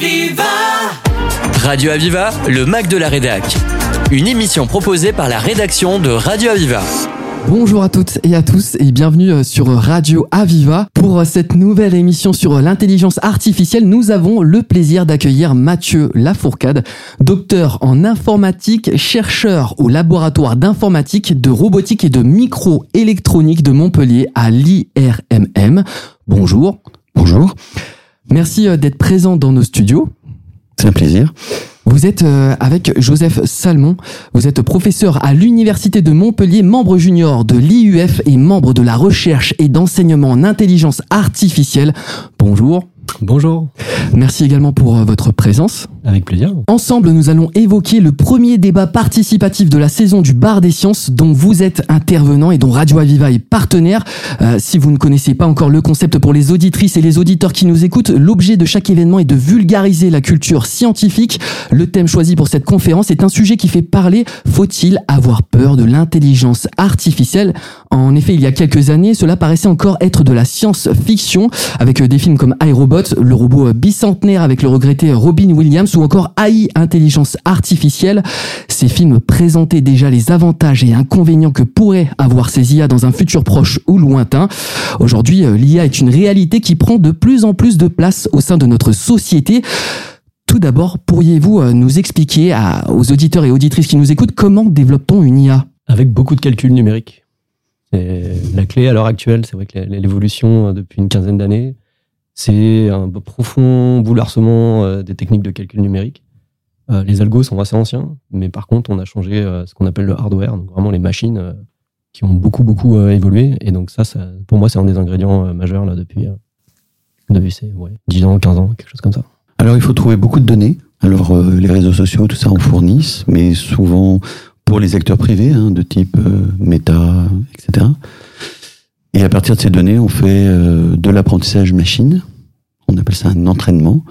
Aviva Radio Aviva, le Mac de la Rédac. Une émission proposée par la rédaction de Radio Aviva. Bonjour à toutes et à tous et bienvenue euh, sur Radio Aviva. Pour euh, cette nouvelle émission sur euh, l'intelligence artificielle, nous avons le plaisir d'accueillir Mathieu Lafourcade, docteur en informatique, chercheur au laboratoire d'informatique, de robotique et de microélectronique de Montpellier à l'IRMM. Bonjour. Bonjour, Merci d'être présent dans nos studios. c'est un plaisir. Vous êtes euh, avec Joseph Salmon, vous êtes professeur à l'Université de Montpellier, membre junior de l'IUF et membre de la recherche et d'enseignement en intelligence artificielle. Bonjour. Bonjour. Merci également pour euh, votre présence. Avec plaisir. Ensemble, nous allons évoquer le premier débat participatif de la saison du Bar des Sciences dont vous êtes intervenant et dont Radio Aviva est partenaire. Euh, si vous ne connaissez pas encore le concept pour les auditrices et les auditeurs qui nous écoutent, l'objet de chaque événement est de vulgariser la culture scientifique. Le thème choisi pour cette conférence est un sujet qui fait parler. Faut-il avoir peur de l'intelligence artificielle? En effet, il y a quelques années, cela paraissait encore être de la science-fiction avec euh, des films comme le robot euh, bicentenaire avec le regretté Robin Williams ou encore AI, intelligence artificielle. Ces films présentaient déjà les avantages et inconvénients que pourraient avoir ces IA dans un futur proche ou lointain. Aujourd'hui, euh, l'IA est une réalité qui prend de plus en plus de place au sein de notre société. Tout d'abord, pourriez-vous euh, nous expliquer aux auditeurs et auditrices qui nous écoutent comment développe-t-on une IA Avec beaucoup de calculs numériques. C'est la clé à l'heure actuelle. C'est vrai que l'évolution depuis une quinzaine d'années, c'est un profond bouleversement euh, des techniques de calcul numérique. Euh, Les algos sont assez anciens, mais par contre, on a changé euh, ce qu'on appelle le hardware, vraiment les machines qui ont beaucoup, beaucoup évolué. Et donc ça, ça pour moi, c'est un des ingrédients majeurs là depuis, depuis ces, ouais, 10 ans, 15 ans, quelque chose comme ça. Alors, il faut trouver beaucoup de données. Alors, les réseaux sociaux, tout ça en fournissent, mais souvent pour les acteurs privés, hein, de type euh, Meta, etc. Et à partir de ces données, on fait de l'apprentissage machine. On appelle ça un entraînement.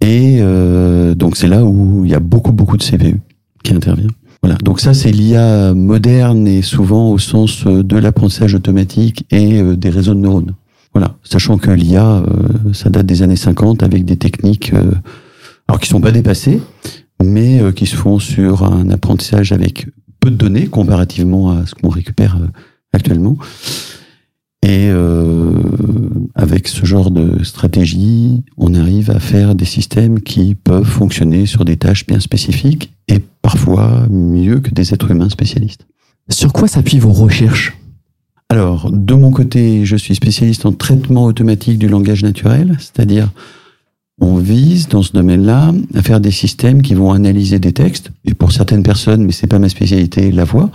Et euh, donc, c'est là où il y a beaucoup, beaucoup de CPU qui intervient. Voilà. Donc ça, c'est l'IA moderne et souvent au sens euh, de l'apprentissage automatique et euh, des réseaux de neurones. Voilà, sachant que l'IA, euh, ça date des années 50 avec des techniques, euh, alors qui sont pas dépassées, mais euh, qui se font sur un apprentissage avec peu de données comparativement à ce qu'on récupère actuellement. Et euh, avec ce genre de stratégie, on arrive à faire des systèmes qui peuvent fonctionner sur des tâches bien spécifiques et parfois mieux que des êtres humains spécialistes. Sur quoi s'appuient vos recherches? Alors, de mon côté, je suis spécialiste en traitement automatique du langage naturel, c'est-à-dire on vise dans ce domaine-là à faire des systèmes qui vont analyser des textes, et pour certaines personnes, mais c'est pas ma spécialité, la voix,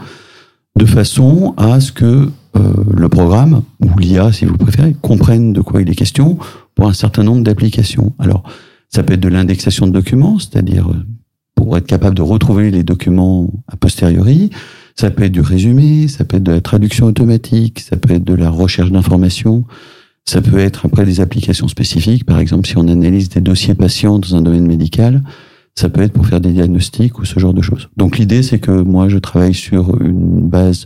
de façon à ce que le programme, ou l'IA si vous préférez, comprenne de quoi il est question pour un certain nombre d'applications. Alors, ça peut être de l'indexation de documents, c'est-à-dire euh, pour être capable de retrouver les documents a posteriori, ça peut être du résumé, ça peut être de la traduction automatique, ça peut être de la recherche d'informations, ça peut être après des applications spécifiques. Par exemple, si on analyse des dossiers patients dans un domaine médical, ça peut être pour faire des diagnostics ou ce genre de choses. Donc l'idée, c'est que moi, je travaille sur une base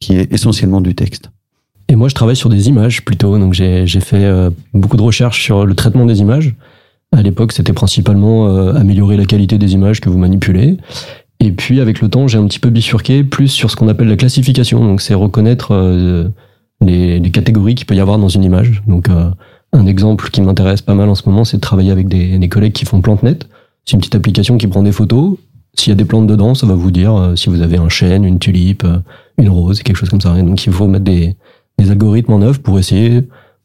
qui est essentiellement du texte. Et moi, je travaille sur des images plutôt. Donc, j'ai fait euh, beaucoup de recherches sur le traitement des images. À l'époque, c'était principalement euh, améliorer la qualité des images que vous manipulez. Et puis, avec le temps, j'ai un petit peu bifurqué plus sur ce qu'on appelle la classification. Donc, c'est reconnaître euh, les, les catégories qu'il peut y avoir dans une image. Donc, euh, un exemple qui m'intéresse pas mal en ce moment, c'est de travailler avec des, des collègues qui font PlanteNet. C'est une petite application qui prend des photos. S'il y a des plantes dedans, ça va vous dire euh, si vous avez un chêne, une tulipe, euh, une rose, quelque chose comme ça. Et donc, il faut mettre des, des algorithmes en œuvre pour essayer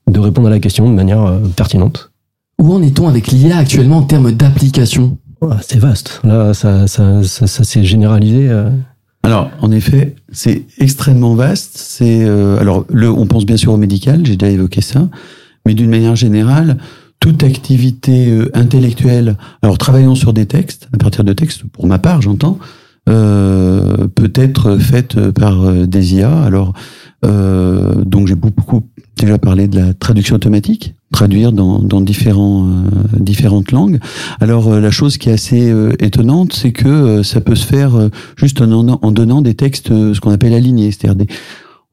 de répondre à la question de manière euh, pertinente. Où en est-on avec l'IA actuellement en termes d'application? Ouais, c'est vaste. Là, ça, ça, ça, ça s'est généralisé. euh. Alors, en effet, c'est extrêmement vaste. C'est euh, alors, le, on pense bien sûr au médical, j'ai déjà évoqué ça, mais d'une manière générale, toute activité euh, intellectuelle, alors travaillant sur des textes, à partir de textes, pour ma part, j'entends, euh, peut être faite par euh, des IA. Alors, euh, donc j'ai beaucoup déjà parlé de la traduction automatique, traduire dans, dans différents, euh, différentes langues. Alors euh, la chose qui est assez étonnante, c'est que ça peut se faire juste en, en, donnant des textes, ce qu'on appelle alignés, c'est-à-dire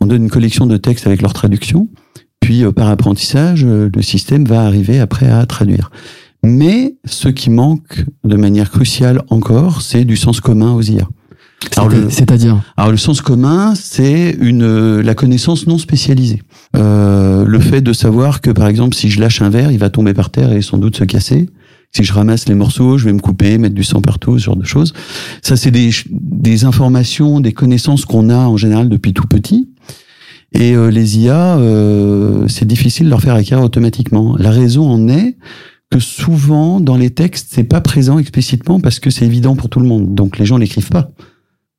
on donne une collection de textes avec leur traduction, puis euh, par apprentissage, euh, le système va arriver après à traduire. Mais ce qui manque de manière cruciale encore, c'est du sens commun aux IA. Alors, c'est-à-dire Alors le sens commun, c'est une la connaissance non spécialisée. Euh, le fait de savoir que par exemple, si je lâche un verre, il va tomber par terre et sans doute se casser. Si je ramasse les morceaux, je vais me couper, mettre du sang partout, ce genre de choses. Ça, c'est des, des informations, des connaissances qu'on a en général depuis tout petit. Et euh, les IA, euh, c'est difficile de leur faire acquérir automatiquement. La raison en est que souvent dans les textes, c'est pas présent explicitement parce que c'est évident pour tout le monde. Donc les gens l'écrivent pas.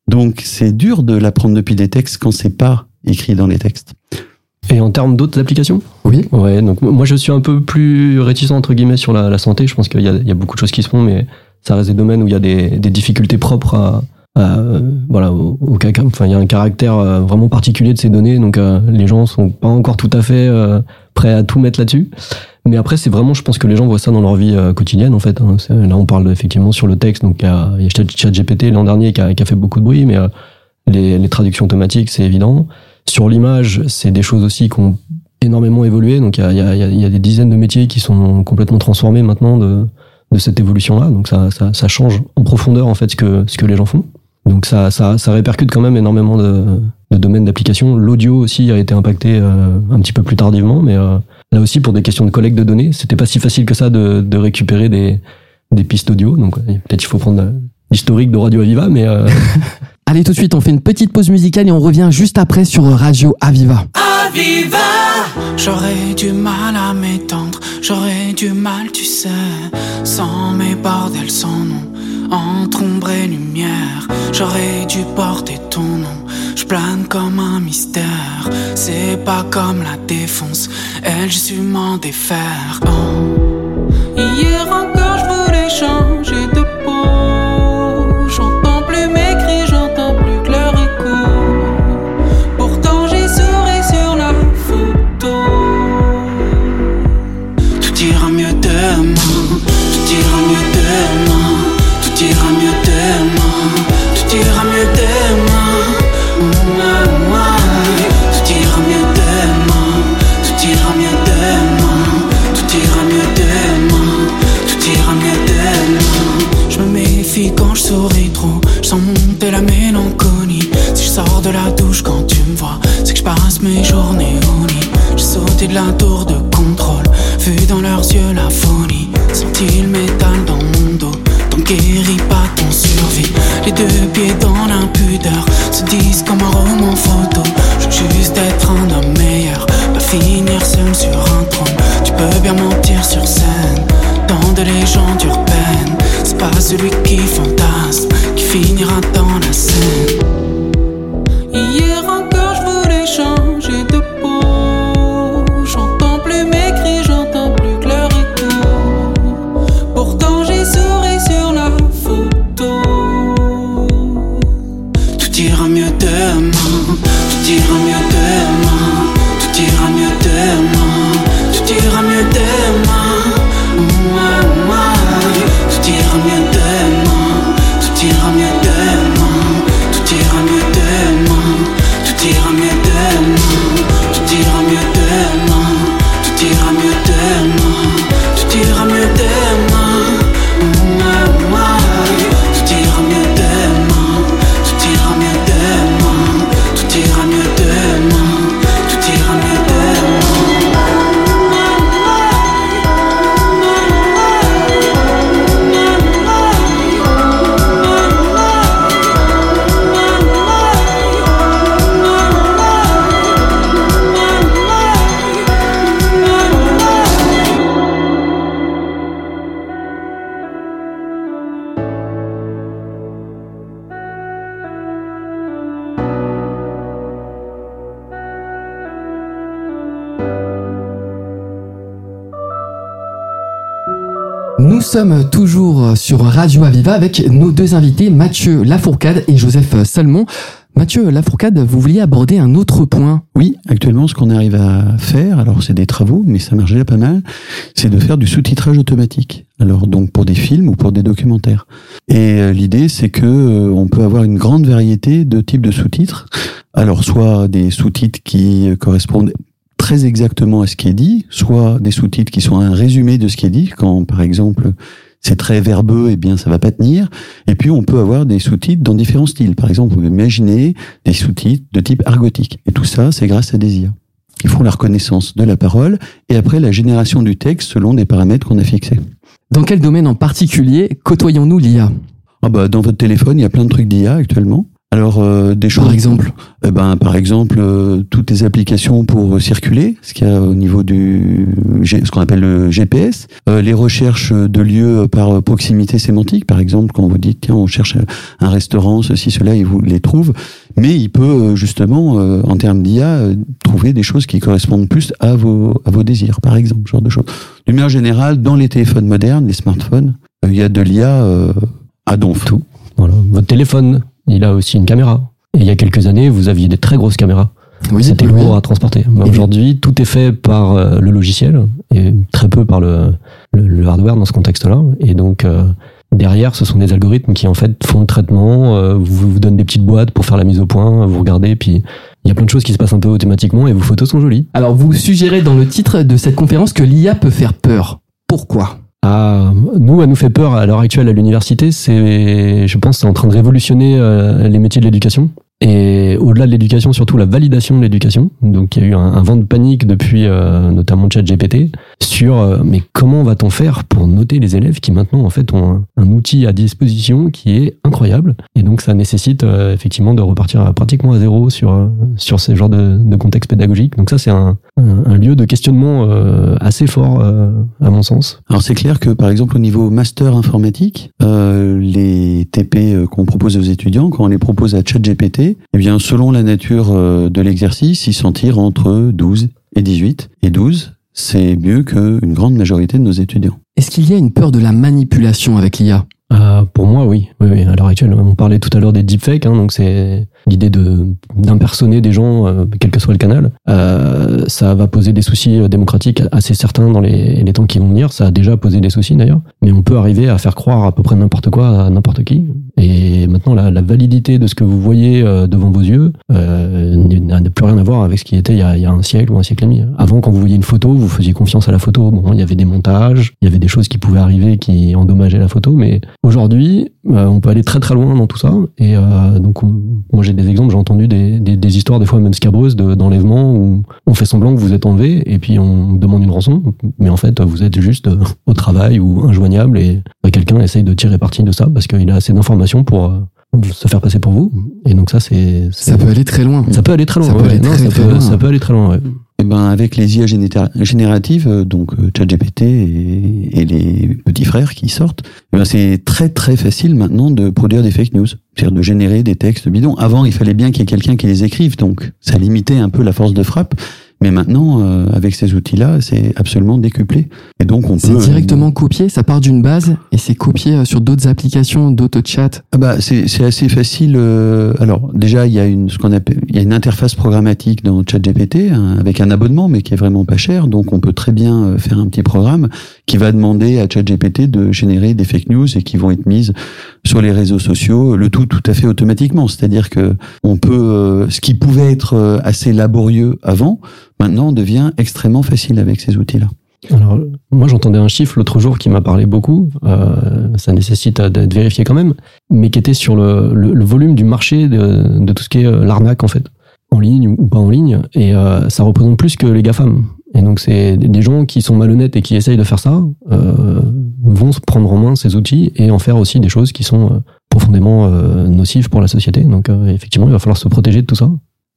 Donc c'est dur de l'apprendre depuis des textes quand c'est pas écrit dans les textes. Et en termes d'autres applications? Oui. Ouais, donc moi je suis un peu plus réticent entre guillemets sur la, la santé. Je pense qu'il y, y a, beaucoup de choses qui se font, mais ça reste des domaines où il y a des, des difficultés propres à, voilà, au, au, enfin, il y a un caractère euh, vraiment particulier de ces données, donc euh, les gens sont pas encore tout à fait prêts à tout mettre là-dessus. Mais après, c'est vraiment, je pense que les gens voient ça dans leur vie quotidienne, en fait. Hein. Là, on parle effectivement sur le texte, donc il y a, il a ChatGPT l'an dernier qui a, qui a, fait beaucoup de bruit, mais les, les, traductions automatiques, c'est évident. Sur l'image, c'est des choses aussi qui ont énormément évolué, donc il y a, a, y a, des dizaines de métiers qui sont complètement transformés maintenant de, de cette évolution-là, donc ça, ça, ça change en profondeur en fait ce que, ce que les gens font. Donc ça, ça, ça répercute quand même énormément de, de domaines d'application. L'audio aussi a été impacté euh, un petit peu plus tardivement, mais euh, là aussi pour des questions de collecte de données, c'était pas si facile que ça de, de récupérer des, des pistes audio. Donc peut-être il faut prendre l'historique de Radio Aviva, mais euh... allez tout de suite, on fait une petite pause musicale et on revient juste après sur Radio Aviva. Aviva, j'aurais du mal à m'étendre, j'aurais du mal, tu sais, sans mes bordels, sans nom entre ombre et lumière, j'aurais dû porter ton nom. Je plane comme un mystère, c'est pas comme la défonce, elle, j'ai su m'en défaire. Oh. Hier encore, je voulais changer la Nous sommes toujours sur Radio Aviva avec nos deux invités, Mathieu Lafourcade et Joseph Salmon. Mathieu Lafourcade, vous vouliez aborder un autre point. Oui, actuellement, ce qu'on arrive à faire, alors c'est des travaux, mais ça marche déjà pas mal, c'est de faire du sous-titrage automatique. Alors donc pour des films ou pour des documentaires. Et euh, l'idée, c'est que euh, on peut avoir une grande variété de types de sous-titres. Alors soit des sous-titres qui correspondent très exactement à ce qui est dit, soit des sous-titres qui sont un résumé de ce qui est dit, quand par exemple c'est très verbeux, eh bien ça va pas tenir. Et puis on peut avoir des sous-titres dans différents styles. Par exemple, vous imaginez des sous-titres de type argotique. Et tout ça, c'est grâce à des IA. Ils font la reconnaissance de la parole et après la génération du texte selon des paramètres qu'on a fixés. Dans quel domaine en particulier côtoyons-nous l'IA ah bah, dans votre téléphone, il y a plein de trucs d'IA actuellement. Alors euh, des choses. Par exemple. Eh ben par exemple euh, toutes les applications pour circuler, ce qu'il y a au niveau du ce qu'on appelle le GPS, euh, les recherches de lieux par proximité sémantique, par exemple quand vous dites tiens on cherche un restaurant ceci cela il vous les trouve, mais il peut justement en termes d'IA trouver des choses qui correspondent plus à vos à vos désirs, par exemple, ce genre de choses. D'une manière générale, dans les téléphones modernes, les smartphones, il y a de l'IA à donf. Tout. Voilà. Votre téléphone, il a aussi une caméra. Et il y a quelques années, vous aviez des très grosses caméras. Oui, C'était lourd à transporter. Aujourd'hui, tout est fait par euh, le logiciel et très peu par le, le, le hardware dans ce contexte-là. Et donc, euh, derrière, ce sont des algorithmes qui, en fait, font le traitement, euh, vous, vous donnent des petites boîtes pour faire la mise au point, vous regardez, puis il y a plein de choses qui se passent un peu automatiquement et vos photos sont jolies. Alors vous suggérez dans le titre de cette conférence que l'IA peut faire peur. Pourquoi? Ah, nous, elle nous fait peur à l'heure actuelle à l'université. C'est, je pense, c'est en train de révolutionner euh, les métiers de l'éducation. Au-delà de l'éducation, surtout la validation de l'éducation. Donc il y a eu un, vent de panique depuis euh, notamment ChatGPT sur euh, mais comment va-t-on faire pour noter les élèves qui maintenant en fait ont un, outil à disposition qui est incroyable? Et donc ça nécessite euh, effectivement de repartir pratiquement à zéro sur euh, sur ces genres de, de contexte pédagogique. Donc ça c'est un, un, lieu de questionnement euh, assez fort euh, à mon sens. Alors c'est clair que par exemple au niveau master informatique, les TP qu'on propose aux étudiants, quand on les propose à ChatGPT, eh bien selon la nature euh, de l'exercice, ils s'en tirent entre 12 et 18. Et 12, c'est mieux qu'une grande majorité de nos étudiants. Est-ce qu'il y a une peur de la manipulation avec l'IA Euh, pour moi, oui. oui, oui. À l'heure actuelle, on parlait tout à l'heure des deepfakes, hein, donc c'est l'idée de d'impersoner des gens, euh, quel que soit le canal. Euh, ça va poser des soucis démocratiques assez certains dans les, les temps qui vont venir. Ça a déjà posé des soucis d'ailleurs, mais on peut arriver à faire croire à peu près n'importe quoi à n'importe qui. Et maintenant, la, la validité de ce que vous voyez euh, devant vos yeux euh, n'a plus rien à voir avec ce qui était il y, a, il y a un siècle ou un siècle et demi. Avant, quand vous voyez une photo, vous faisiez confiance à la photo. Bon, il y avait des montages, il y avait des choses qui pouvaient arriver qui endommageaient la photo, mais Aujourd'hui, euh, on peut aller très très loin dans tout ça. Et euh, donc, on- moi j'ai des exemples, j'ai entendu des, des, des histoires des fois même scabreuses de- d'enlèvement où on fait semblant que vous êtes enlevé et puis on demande une rançon, mais en fait vous êtes juste euh, au travail ou injoignable et bah, quelqu'un essaye de tirer parti de ça parce qu'il a assez d'informations pour euh, se faire passer pour vous. Et donc ça c'est Ça peut aller très loin. ça peut aller très loin. Ça peut ouais. aller Non, très, ça, très peut, loin. ça peut aller très loin. ouais. Eh ben, avec les IA génératives, euh, donc euh, ChatGPT et, et les petits frères qui sortent, eh ben, c'est très très facile maintenant de produire des fake news, c'est-à-dire de générer des textes bidons. Avant, il fallait bien qu'il y ait quelqu'un qui les écrive, donc ça limitait un peu la force de frappe. Mais maintenant, euh, avec ces outils-là, c'est absolument décuplé. Et donc, on C'est peut directement copié, ça part d'une base et c'est copié euh, sur d'autres applications, d'autres chats. Ah bah c'est c'est assez facile. euh, alors déjà il y a une ce qu'on appelle il y a une interface programmatique dans ChatGPT hein, avec un abonnement mais qui est vraiment pas cher donc on peut très bien euh, faire un petit programme qui va demander à ChatGPT de générer des fake news et qui vont être mises sur les réseaux sociaux le tout tout à fait automatiquement c'est-à-dire que on peut euh, ce qui pouvait être euh, assez laborieux avant maintenant devient extrêmement facile avec ces outils là. Alors, moi, j'entendais un chiffre l'autre jour qui m'a parlé beaucoup. Euh, ça nécessite d'être vérifié quand même, mais qui était sur le, volume du marché de, tout ce qui est l'arnaque en fait, en ligne ou, pas en ligne, et ça représente plus que les GAFAM. Et donc, c'est des gens qui sont malhonnêtes et qui essayent de faire ça euh, vont prendre en main ces outils et en faire aussi des choses qui sont euh, profondément euh, nocives pour la société. Donc, euh, effectivement, il va falloir se protéger de tout ça.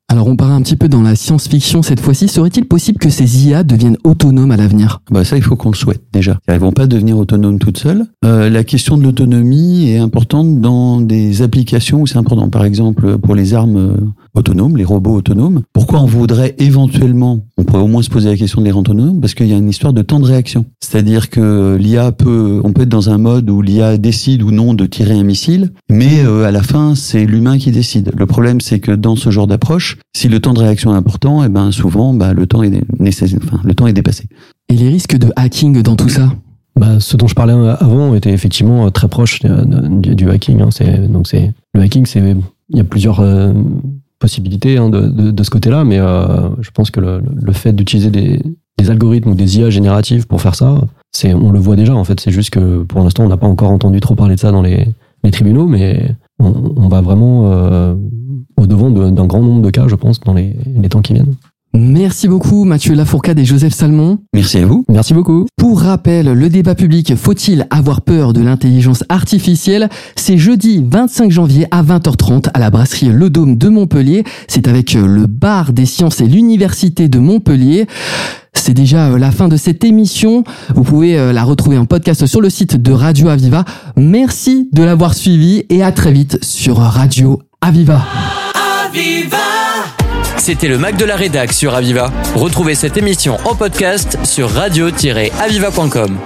Alors on part un petit peu dans la science-fiction cette fois-ci. Serait-il possible que ces IA deviennent autonomes à l'avenir? Bah ça, il faut qu'on le souhaite déjà. Elles vont pas devenir autonomes toutes seules. Euh, la question de l'autonomie est importante dans des applications où c'est important. Par exemple, pour les armes euh, autonomes, les robots autonomes. Pourquoi on voudrait éventuellement, on pourrait au moins se poser la question de les rendre autonomes, parce qu'il y a une histoire de temps de réaction. C'est-à-dire que l'IA peut, on peut être dans un mode où l'IA décide ou non de tirer un missile, mais euh, à la fin, c'est l'humain qui décide. Le problème, c'est que dans ce genre d'approche, si le temps de réaction est important, et ben souvent, bah, le temps est nécessaire, enfin, le temps est dépassé. Et les risques de hacking dans tout ça? Bah, ce dont je parlais avant était effectivement euh, très proche du, du hacking. hein. C'est donc c'est le hacking, c'est il y a plusieurs euh, possibilités hein, de, de, de, ce côté-là, mais euh, je pense que le, le fait d'utiliser des, des, algorithmes ou des IA génératives pour faire ça, c'est on le voit déjà en fait. C'est juste que pour l'instant, on n'a pas encore entendu trop parler de ça dans les, les tribunaux, mais on, va vraiment euh, au devant d'un grand nombre de cas, je pense, dans les temps qui viennent. Merci beaucoup Mathieu Lafourcade et Joseph Salmon. Merci à vous. Merci beaucoup. Pour rappel, le débat public Faut-il avoir peur de l'intelligence artificielle? C'est jeudi 25 janvier à 20h30 à la brasserie Le Dôme de Montpellier. C'est avec le bar des sciences et l'université de Montpellier. C'est déjà la fin de cette émission. Vous pouvez la retrouver en podcast sur le site de Radio Aviva. Merci de l'avoir suivi et à très vite sur Radio Aviva. Aviva c'était le Mac de la Rédac sur Aviva. Retrouvez cette émission en podcast sur radio-aviva.com.